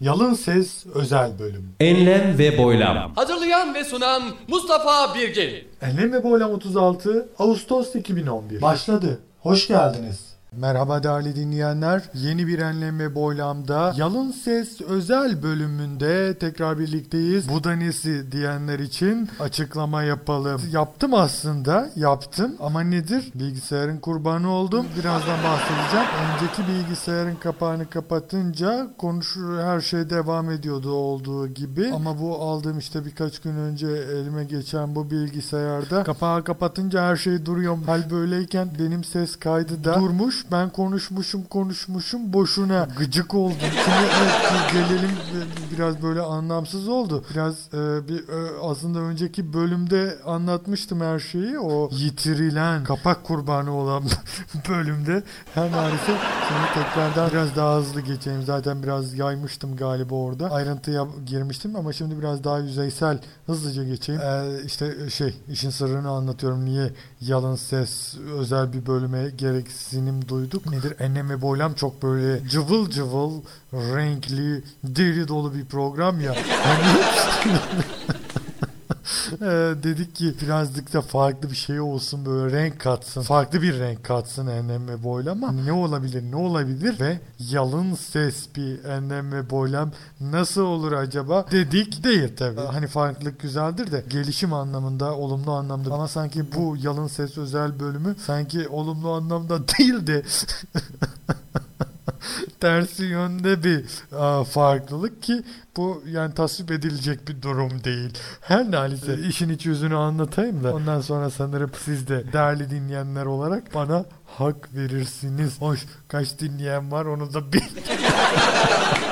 Yalın Ses Özel Bölüm Enlem ve Boylam Hazırlayan ve sunan Mustafa Birgin. Enlem ve Boylam 36 Ağustos 2011 Başladı. Hoş geldiniz. Merhaba değerli dinleyenler. Yeni bir Enlem ve Boylam'da Yalın Ses özel bölümünde tekrar birlikteyiz. Bu da nesi diyenler için açıklama yapalım. Yaptım aslında. Yaptım. Ama nedir? Bilgisayarın kurbanı oldum. Birazdan bahsedeceğim. Önceki bilgisayarın kapağını kapatınca konuşur her şey devam ediyordu olduğu gibi. Ama bu aldığım işte birkaç gün önce elime geçen bu bilgisayarda kapağı kapatınca her şey duruyor. Hal böyleyken benim ses kaydı da durmuş. Ben konuşmuşum konuşmuşum boşuna gıcık oldum. Şimdi evet gelelim biraz böyle anlamsız oldu. Biraz e, bir e, aslında önceki bölümde anlatmıştım her şeyi. O yitirilen kapak kurbanı olan bölümde her maalesef şimdi tekrardan biraz daha hızlı geçeyim. Zaten biraz yaymıştım galiba orada. Ayrıntıya girmiştim ama şimdi biraz daha yüzeysel hızlıca geçeyim. Ee, işte şey işin sırrını anlatıyorum. Niye yalın ses özel bir bölüme gereksinim duyduk. Nedir? Ennem ve Boylam çok böyle cıvıl cıvıl, renkli, deli dolu bir program ya. Hani ee, dedik ki birazcık da farklı bir şey olsun böyle renk katsın. Farklı bir renk katsın enlem ve boylam ama ne olabilir ne olabilir ve yalın ses bir enlem ve boylam nasıl olur acaba dedik değil tabi. Hani farklılık güzeldir de gelişim anlamında olumlu anlamda ama sanki bu yalın ses özel bölümü sanki olumlu anlamda değil de tersi yönde bir a, farklılık ki bu yani tasvip edilecek bir durum değil. Her neyse işin iç yüzünü anlatayım da ondan sonra sanırım siz de değerli dinleyenler olarak bana hak verirsiniz. Hoş kaç dinleyen var onu da bil.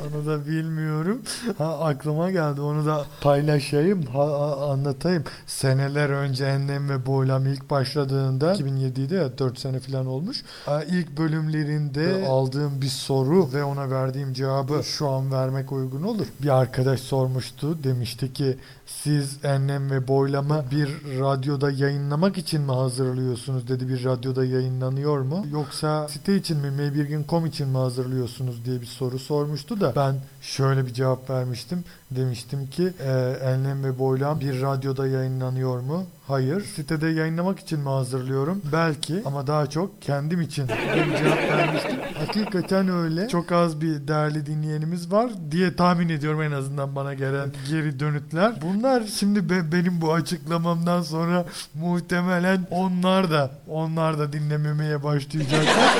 onu da bilmiyorum. Ha, aklıma geldi onu da paylaşayım, ha, ha, anlatayım. Seneler önce Enlem ve Boylam ilk başladığında 2007'de ya 4 sene falan olmuş. Ha, ilk bölümlerinde aldığım bir soru ve ona verdiğim cevabı şu an vermek uygun olur. Bir arkadaş sormuştu. Demişti ki siz Enlem ve Boylam'ı bir radyoda yayınlamak için mi hazırlıyorsunuz dedi. Bir radyoda yayınlanıyor mu? Yoksa site için mi, meybirgin.com için mi hazırlıyorsunuz diye bir soru sormuştu da ben şöyle bir cevap vermiştim. Demiştim ki e, Enlem ve Boylam bir radyoda yayınlanıyor mu? Hayır. Sitede yayınlamak için mi hazırlıyorum? Belki ama daha çok kendim için bir cevap vermiştim. Hakikaten öyle. Çok az bir değerli dinleyenimiz var diye tahmin ediyorum en azından bana gelen geri dönütler. Bunlar şimdi be, benim bu açıklamamdan sonra muhtemelen onlar da onlar da dinlememeye başlayacaklar.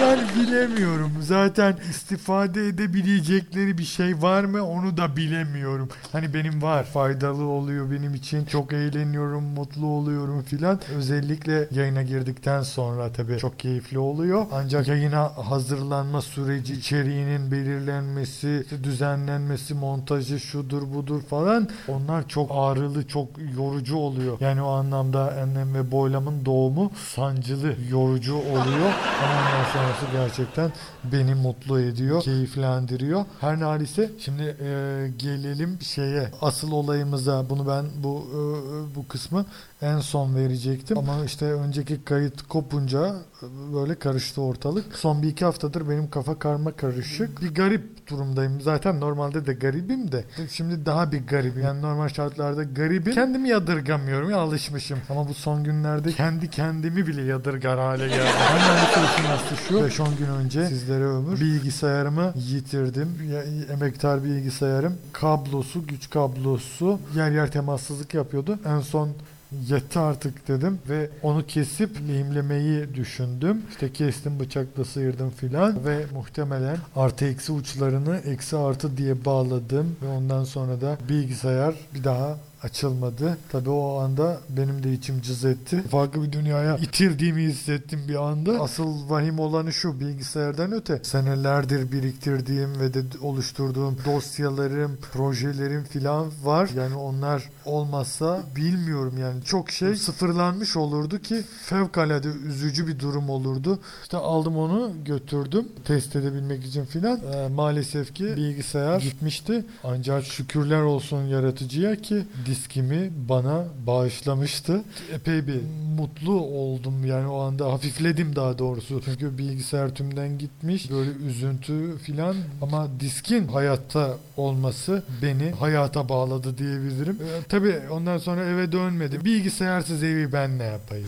yani bilemiyorum. Zaten istifade edebilecekleri bir şey var mı onu da bilemiyorum. Hani benim var. Faydalı oluyor benim için. Çok eğleniyorum, mutlu oluyorum filan. Özellikle yayına girdikten sonra tabii çok keyifli oluyor. Ancak yayına hazırlanma süreci, içeriğinin belirlenmesi, düzenlenmesi, montajı şudur budur falan onlar çok ağrılı, çok yorucu oluyor. Yani o anlamda Enlem ve Boylam'ın doğumu sancılı, yorucu oluyor. Ama ondan sonrası gerçekten beni mutlu ediyor, keyiflendiriyor. Her neyse şimdi e, gelelim şeye, asıl olayımıza. Bunu ben bu e, bu kısmı en son verecektim. Ama işte önceki kayıt kopunca böyle karıştı ortalık. Son bir iki haftadır benim kafa karma karışık. Bir garip durumdayım. Zaten normalde de garibim de. Şimdi daha bir garibim. Yani normal şartlarda garibim. Kendimi yadırgamıyorum ya alışmışım. Ama bu son günlerde kendi kendimi bile yadırgar hale geldim. Hemen işin aslı şu. 5-10 gün önce sizlere ömür bilgisayarımı yitirdim. Emektar bilgisayarım. Kablosu, güç kablosu yer yer temassızlık yapıyordu. En son yetti artık dedim ve onu kesip lehimlemeyi düşündüm. İşte kestim bıçakla sıyırdım filan ve muhtemelen artı eksi uçlarını eksi artı diye bağladım ve ondan sonra da bilgisayar bir daha açılmadı. Tabii o anda benim de içim cız etti. Farklı bir dünyaya itildiğimi hissettim bir anda. Asıl vahim olanı şu bilgisayardan öte. Senelerdir biriktirdiğim ve de oluşturduğum dosyalarım, projelerim filan var. Yani onlar olmazsa bilmiyorum yani çok şey sıfırlanmış olurdu ki fevkalade üzücü bir durum olurdu. İşte aldım onu götürdüm test edebilmek için filan. Ee, maalesef ki bilgisayar gitmişti. Ancak şükürler olsun yaratıcıya ki diskimi bana bağışlamıştı. Epey bir mutlu oldum yani o anda hafifledim daha doğrusu. Çünkü bilgisayar tümden gitmiş böyle üzüntü filan ama diskin hayatta olması beni hayata bağladı diyebilirim. Ee, tabii ondan sonra eve dönmedim. Bilgisayarsız evi ben ne yapayım?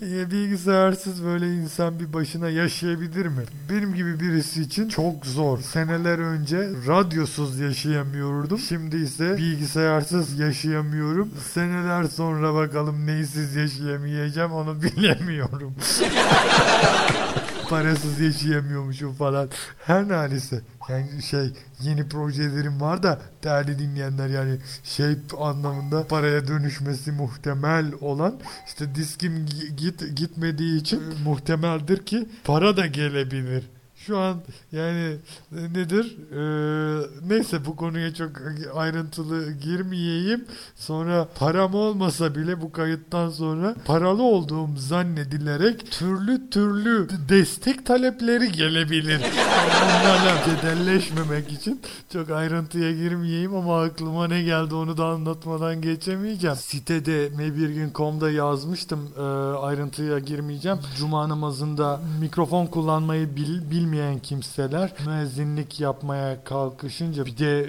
Ya Bilgisayarsız böyle insan bir başına yaşayabilir mi? Benim gibi birisi için çok zor. Seneler önce radyosuz yaşayamıyordum. Şimdi ise bilgisayarsız yaşayamıyorum. Seneler sonra bakalım neysiz yaşayamayacağım onu bilemiyorum. Parasız yaşayamıyormuşum falan. Her neyse. Yani şey yeni projelerim var da değerli dinleyenler yani şey anlamında paraya dönüşmesi muhtemel olan işte diskim gi- git gitmediği için muhtemeldir ki para da gelebilir. Şu an yani e, nedir? Ee, neyse bu konuya çok ayrıntılı girmeyeyim. Sonra param olmasa bile bu kayıttan sonra paralı olduğum zannedilerek türlü türlü destek talepleri gelebilir. Onlarla cedelleşmemek için çok ayrıntıya girmeyeyim ama aklıma ne geldi onu da anlatmadan geçemeyeceğim. Sitede mebirgin.com'da yazmıştım e, ayrıntıya girmeyeceğim. Cuma namazında mikrofon kullanmayı bil, bilmeyen kimseler müezzinlik yapmaya kalkışınca bir de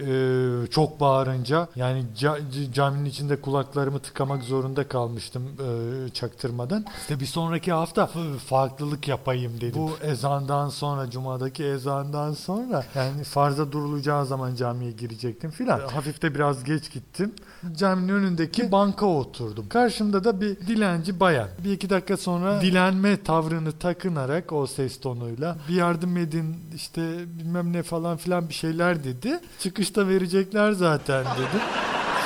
e, çok bağırınca yani ca- caminin içinde kulaklarımı tıkamak zorunda kalmıştım e, çaktırmadan. İşte bir sonraki hafta farklılık yapayım dedim. Bu ezandan sonra cumadaki ezandan sonra yani farza durulacağı zaman camiye girecektim filan. Hafif de biraz geç gittim. Caminin önündeki banka oturdum. Karşımda da bir dilenci bayan. Bir iki dakika sonra dilenme tavrını takınarak o ses tonuyla bir yardım edin işte bilmem ne falan filan bir şeyler dedi. Çıkışta verecekler zaten dedi.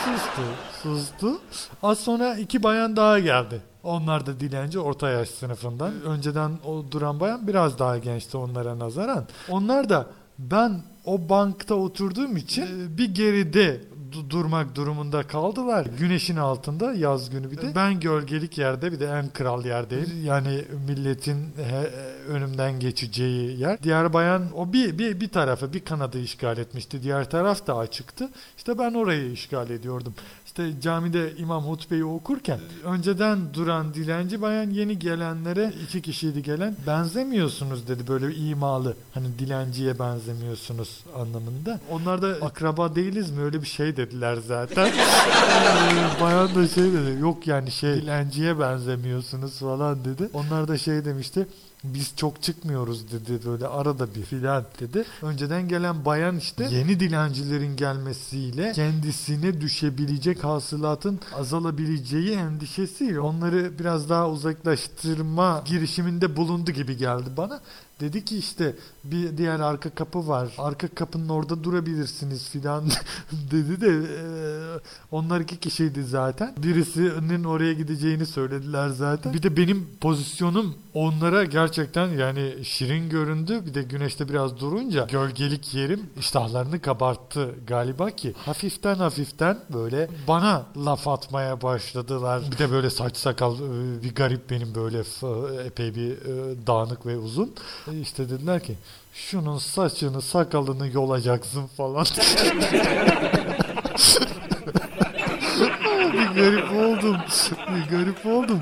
Sustu, sustu. Az sonra iki bayan daha geldi. Onlar da dilenci orta yaş sınıfından. Önceden o duran bayan biraz daha gençti onlara nazaran. Onlar da ben o bankta oturduğum için e, bir geride du- durmak durumunda kaldılar. Güneşin altında yaz günü bir de. Ben gölgelik yerde bir de en kral yerdeyim. Yani milletin he- önümden geçeceği yer. Diğer bayan o bir, bir, bir tarafı bir kanadı işgal etmişti. Diğer taraf da açıktı. İşte ben orayı işgal ediyordum. İşte camide imam hutbeyi okurken önceden duran dilenci bayan yeni gelenlere iki kişiydi gelen benzemiyorsunuz dedi böyle imalı hani dilenciye benzemiyorsunuz anlamında. Onlar da akraba değiliz mi öyle bir şey dediler zaten. Ee, bayan da şey dedi yok yani şey dilenciye benzemiyorsunuz falan dedi. Onlar da şey demişti biz çok çıkmıyoruz dedi böyle arada bir filan dedi. Önceden gelen bayan işte yeni dilencilerin gelmesiyle kendisine düşebilecek hasılatın azalabileceği endişesiyle onları biraz daha uzaklaştırma girişiminde bulundu gibi geldi bana. Dedi ki işte bir diğer arka kapı var. Arka kapının orada durabilirsiniz filan dedi de e, onlar iki kişiydi zaten. Birisinin oraya gideceğini söylediler zaten. Bir de benim pozisyonum onlara gerçekten yani şirin göründü. Bir de güneşte biraz durunca gölgelik yerim iştahlarını kabarttı galiba ki hafiften hafiften böyle bana laf atmaya başladılar. Bir de böyle saç sakal e, bir garip benim böyle f- epey bir e, dağınık ve uzun. E, İşte dediler ki şunun saçını sakalını yolacaksın falan. bir garip oldum. Bir garip oldum.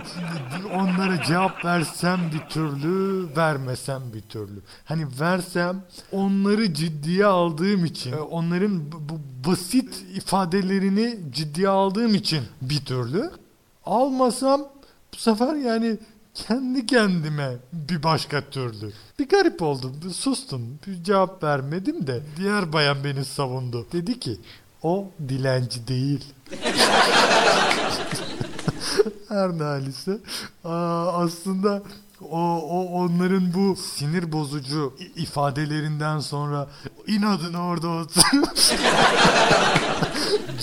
Onlara cevap versem bir türlü, vermesem bir türlü. Hani versem onları ciddiye aldığım için, onların bu basit ifadelerini ciddiye aldığım için bir türlü. Almasam bu sefer yani kendi kendime bir başka türlü. Bir garip oldum. bir Sustum. Bir cevap vermedim de diğer bayan beni savundu. Dedi ki o dilenci değil. Her nalise. Aa, aslında o, o onların bu sinir bozucu ifadelerinden sonra inadına orada otur.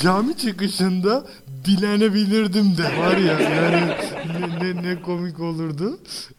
Cami çıkışında dilenebilirdim de var ya yani ne, ne, ne komik olurdu.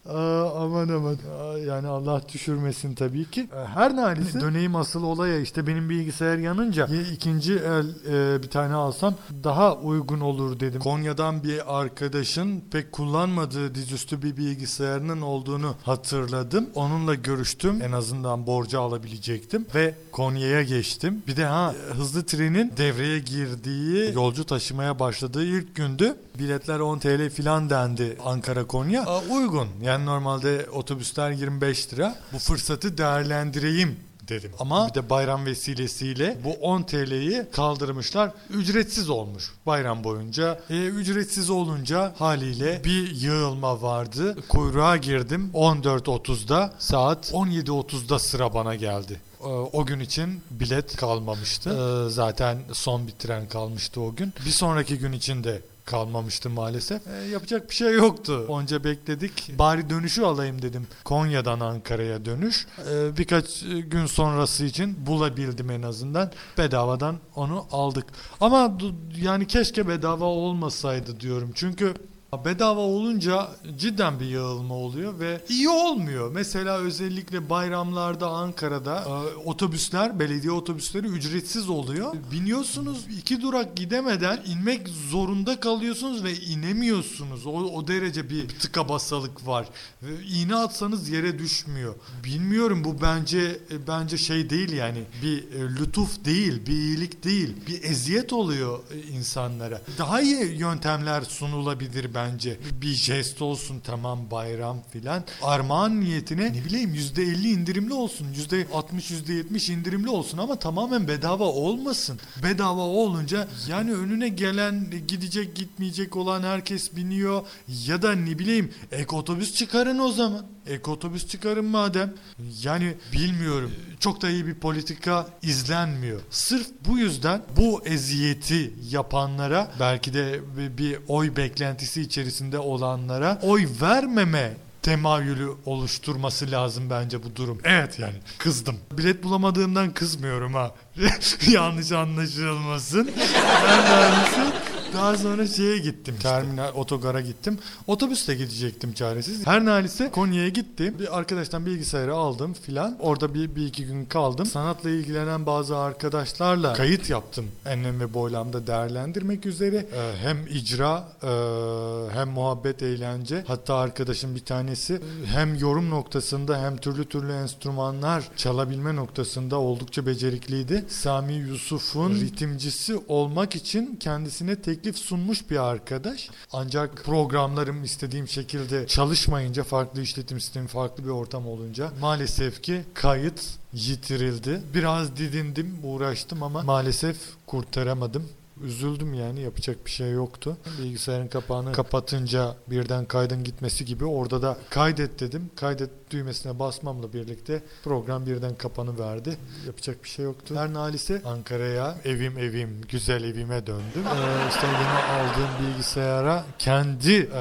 Aa, aman aman. Aa, yani Allah düşürmesin tabii ki. Ee, Her nalisi döneyim asıl olaya işte benim bilgisayar yanınca ya ikinci el e, bir tane alsam daha uygun olur dedim. Konya'dan bir arkadaşın pek kullanmadığı dizüstü bir bilgisayarının olduğunu hatırladım. Onunla görüştüm. En azından borcu alabilecektim ve Konya'ya geçtim. Bir de ha hızlı trenin devreye girdiği, yolcu taşımaya başladığı ilk gündü. Biletler 10 TL filan dendi Ankara Konya. Aa, uygun. Yani normalde otobüsler 25 lira. Bu fırsatı değerlendireyim dedim. Ama bir de bayram vesilesiyle bu 10 TL'yi kaldırmışlar. Ücretsiz olmuş bayram boyunca. E, ücretsiz olunca haliyle bir yığılma vardı. Kuyruğa girdim 14.30'da saat 17.30'da sıra bana geldi. E, O gün için bilet kalmamıştı. E, Zaten son bir tren kalmıştı o gün. Bir sonraki gün için de kalmamıştı maalesef. E, yapacak bir şey yoktu. Onca bekledik. Bari dönüşü alayım dedim. Konya'dan Ankara'ya dönüş. E, birkaç e, gün sonrası için bulabildim en azından. Bedavadan onu aldık. Ama yani keşke bedava olmasaydı diyorum. Çünkü Bedava olunca cidden bir yığılma oluyor ve iyi olmuyor. Mesela özellikle bayramlarda Ankara'da e, otobüsler, belediye otobüsleri ücretsiz oluyor. Biniyorsunuz iki durak gidemeden inmek zorunda kalıyorsunuz ve inemiyorsunuz. O, o derece bir tıka basalık var. Ve iğne atsanız yere düşmüyor. Bilmiyorum bu bence e, bence şey değil yani bir e, lütuf değil, bir iyilik değil. Bir eziyet oluyor e, insanlara. Daha iyi yöntemler sunulabilir bence. Bir jest olsun tamam bayram filan. Armağan niyetine ne bileyim %50 indirimli olsun. %60 %70 indirimli olsun ama tamamen bedava olmasın. Bedava olunca yani önüne gelen gidecek gitmeyecek olan herkes biniyor ya da ne bileyim ek otobüs çıkarın o zaman. Ek otobüs çıkarın madem. Yani bilmiyorum. Çok da iyi bir politika izlenmiyor. Sırf bu yüzden bu eziyeti yapanlara belki de bir- oy beklentisi içerisinde olanlara oy vermeme temayülü oluşturması lazım bence bu durum. Evet yani kızdım. Bilet bulamadığımdan kızmıyorum ha. Yanlış anlaşılmasın. Ben de daha sonra şeye gittim. Terminal otogara gittim. Otobüsle gidecektim çaresiz. Her nalise Konya'ya gittim. Bir arkadaştan bilgisayarı aldım filan. Orada bir, bir iki gün kaldım. Sanatla ilgilenen bazı arkadaşlarla kayıt yaptım. Enlem ve boylamda değerlendirmek üzere. Ee, hem icra e, hem muhabbet eğlence. Hatta arkadaşım bir tanesi hem yorum noktasında hem türlü türlü enstrümanlar çalabilme noktasında oldukça becerikliydi. Sami Yusuf'un ritimcisi olmak için kendisine teklif sunmuş bir arkadaş. Ancak programlarım istediğim şekilde çalışmayınca farklı işletim sistemi farklı bir ortam olunca maalesef ki kayıt yitirildi. Biraz didindim, uğraştım ama maalesef kurtaramadım. Üzüldüm yani yapacak bir şey yoktu. Bilgisayarın kapağını kapatınca birden kaydın gitmesi gibi orada da kaydet dedim. Kaydet düğmesine basmamla birlikte program birden kapanı verdi. Yapacak bir şey yoktu. Her nalise Ankara'ya evim evim güzel evime döndüm. Ee, işte yeni aldığım bilgisayara kendi e,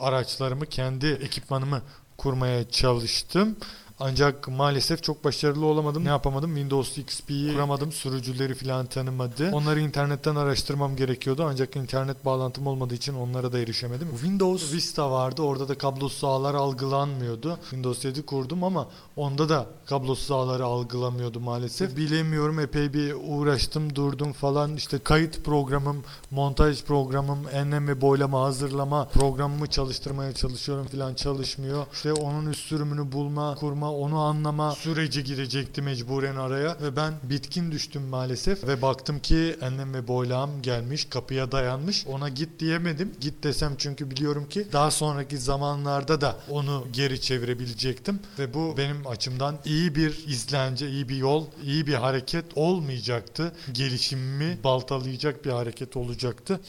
araçlarımı kendi ekipmanımı kurmaya çalıştım. Ancak maalesef çok başarılı olamadım. Ne yapamadım? Windows XP'yi kuramadım. Sürücüleri falan tanımadı. Onları internetten araştırmam gerekiyordu. Ancak internet bağlantım olmadığı için onlara da erişemedim. Windows Vista vardı. Orada da kablosuz ağlar algılanmıyordu. Windows 7 kurdum ama onda da kablosuz ağları algılamıyordu maalesef. Bilemiyorum. Epey bir uğraştım, durdum falan. İşte kayıt programım, montaj programım, enlem ve boylama hazırlama programımı çalıştırmaya çalışıyorum falan çalışmıyor. İşte onun üst sürümünü bulma, kurma, onu anlama süreci girecekti mecburen araya ve ben bitkin düştüm maalesef ve baktım ki enlem ve boylağım gelmiş, kapıya dayanmış. Ona git diyemedim. Git desem çünkü biliyorum ki daha sonraki zamanlarda da onu geri çevirebilecektim ve bu benim açımdan iyi bir izlence, iyi bir yol, iyi bir hareket olmayacaktı. Gelişimimi baltalayacak bir hareket olacaktı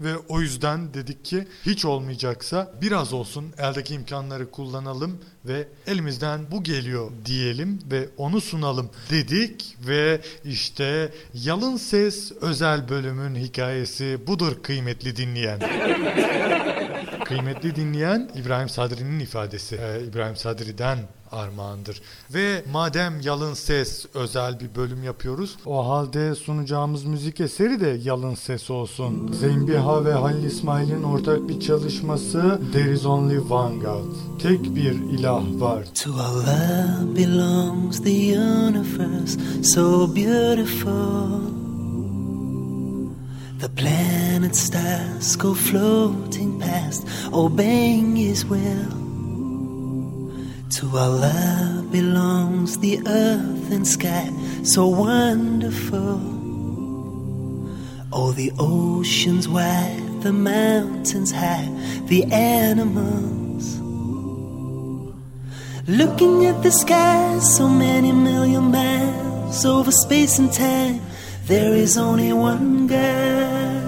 ve o yüzden dedik ki hiç olmayacaksa biraz olsun eldeki imkanları kullanalım ve elimizden bu geliyor diyelim ve onu sunalım dedik ve işte Yalın Ses özel bölümün hikayesi budur kıymetli dinleyen. Kıymetli dinleyen İbrahim Sadri'nin ifadesi. Ee, İbrahim Sadri'den armağandır. Ve madem Yalın Ses özel bir bölüm yapıyoruz, o halde sunacağımız müzik eseri de Yalın Ses olsun. Zembiha ve Halil İsmail'in ortak bir çalışması There is only one God. Tek bir ilah var. To Allah belongs the universe so beautiful. The planets, stars go floating past, obeying His will. To Allah belongs the earth and sky, so wonderful. Oh, the oceans wide, the mountains high, the animals. Looking at the sky, so many million miles over space and time, there is only one God.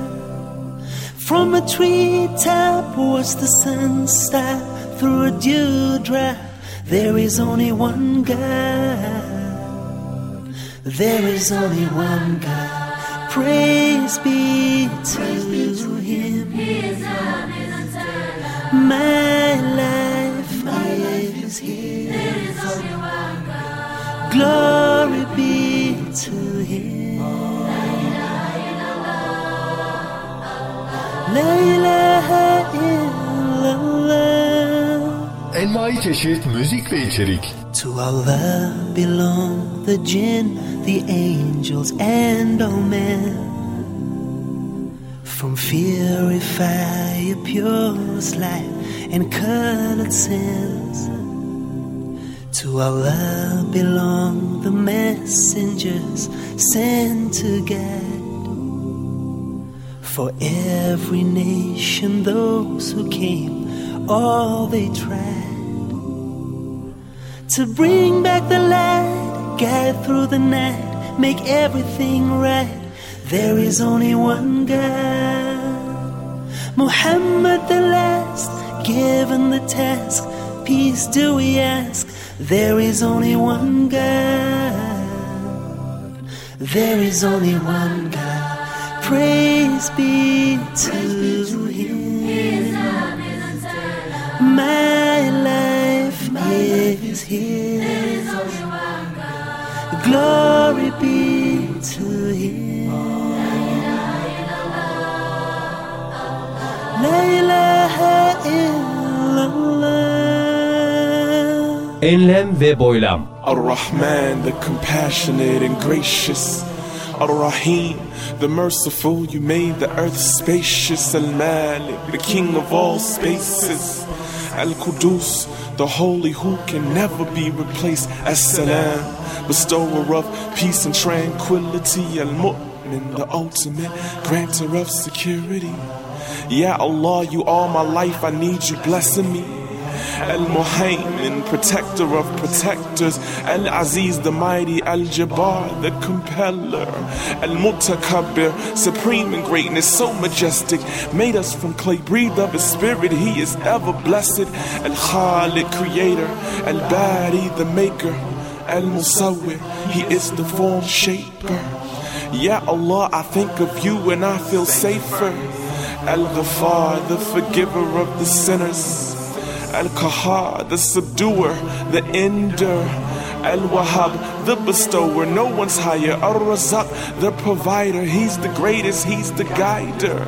From a treetop, watch the sun start through a dewdrop. There is only one God. There is only one God. Praise be to Him. My life My life is His. Glory be to Him. La ilahe illallah. Envai çeşit müzik ve içerik. To Allah belong the jinn, the angels, and all men. From fiery fire, purest light, and colored sins. To Allah belong the messengers sent to guide. For every nation, those who came, all they tried to bring back the light, guide through the night, make everything right. There is only one God, Muhammad the last, given the task. Peace do we ask? There is only one God. There is only one God. Praise be to Him. My life is His. Glory be to Him. La ilahe illallah. Enlem ve boylam. Ar-Rahman, the compassionate and gracious. Ar-Rahim, the merciful, you made the earth spacious. Al-Malik, the king of all spaces. Al-Qudus, the holy who can never be replaced. As-Salam, bestower of peace and tranquility. Al-Mu'min, the ultimate grantor of security. Ya Allah, you are my life, I need you blessing me. Al Muhaymin, protector of protectors. Al Aziz, the mighty. Al Jabbar, the compeller. Al Mutakabbir, supreme in greatness, so majestic. Made us from clay, breathed of his spirit. He is ever blessed. Al Khaliq, creator. Al Bari, the maker. Al Musawwir, he is the form shaper. Ya Allah, I think of you and I feel safer. Al Ghafar, the forgiver of the sinners. Al Kahar, the subduer, the ender. Al Wahhab, the bestower, no one's higher. Al Razak, the provider, he's the greatest, he's the guider.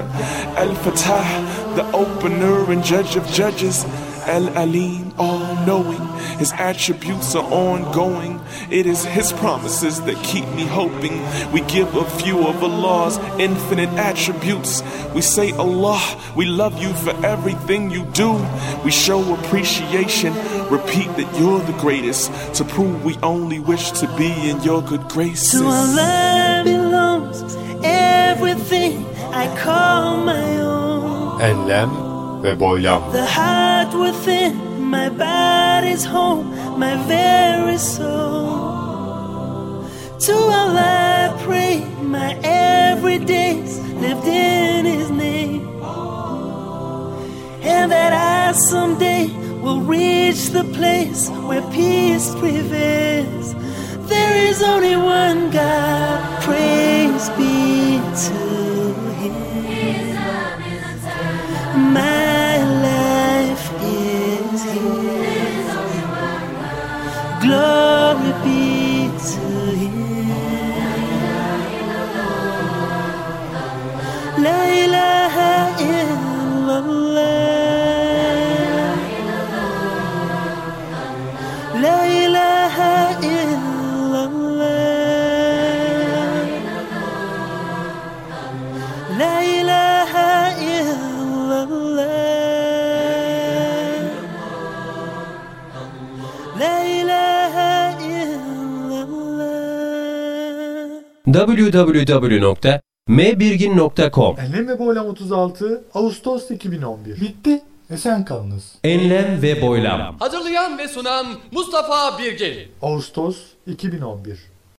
Al Fatah, the opener and judge of judges. Al Alim, all knowing, his attributes are ongoing. It is his promises that keep me hoping. We give a few of Allah's infinite attributes. We say, Allah, we love you for everything you do. We show appreciation, repeat that you're the greatest, to prove we only wish to be in your good graces. To Allah belongs everything I call my own. Enlem ve boylam. The heart within my body's home, my very soul. To Allah I pray, my everydays lived in His name, and that I someday will reach the place where peace prevails. There is only one God, praise be to Him. My www.mbirgin.com Enlem ve Boylam 36 Ağustos 2011. Bitti. Esen kalınız. Enlem ve Boylam Hazırlayan ve sunan Mustafa Birgin. Ağustos 2011.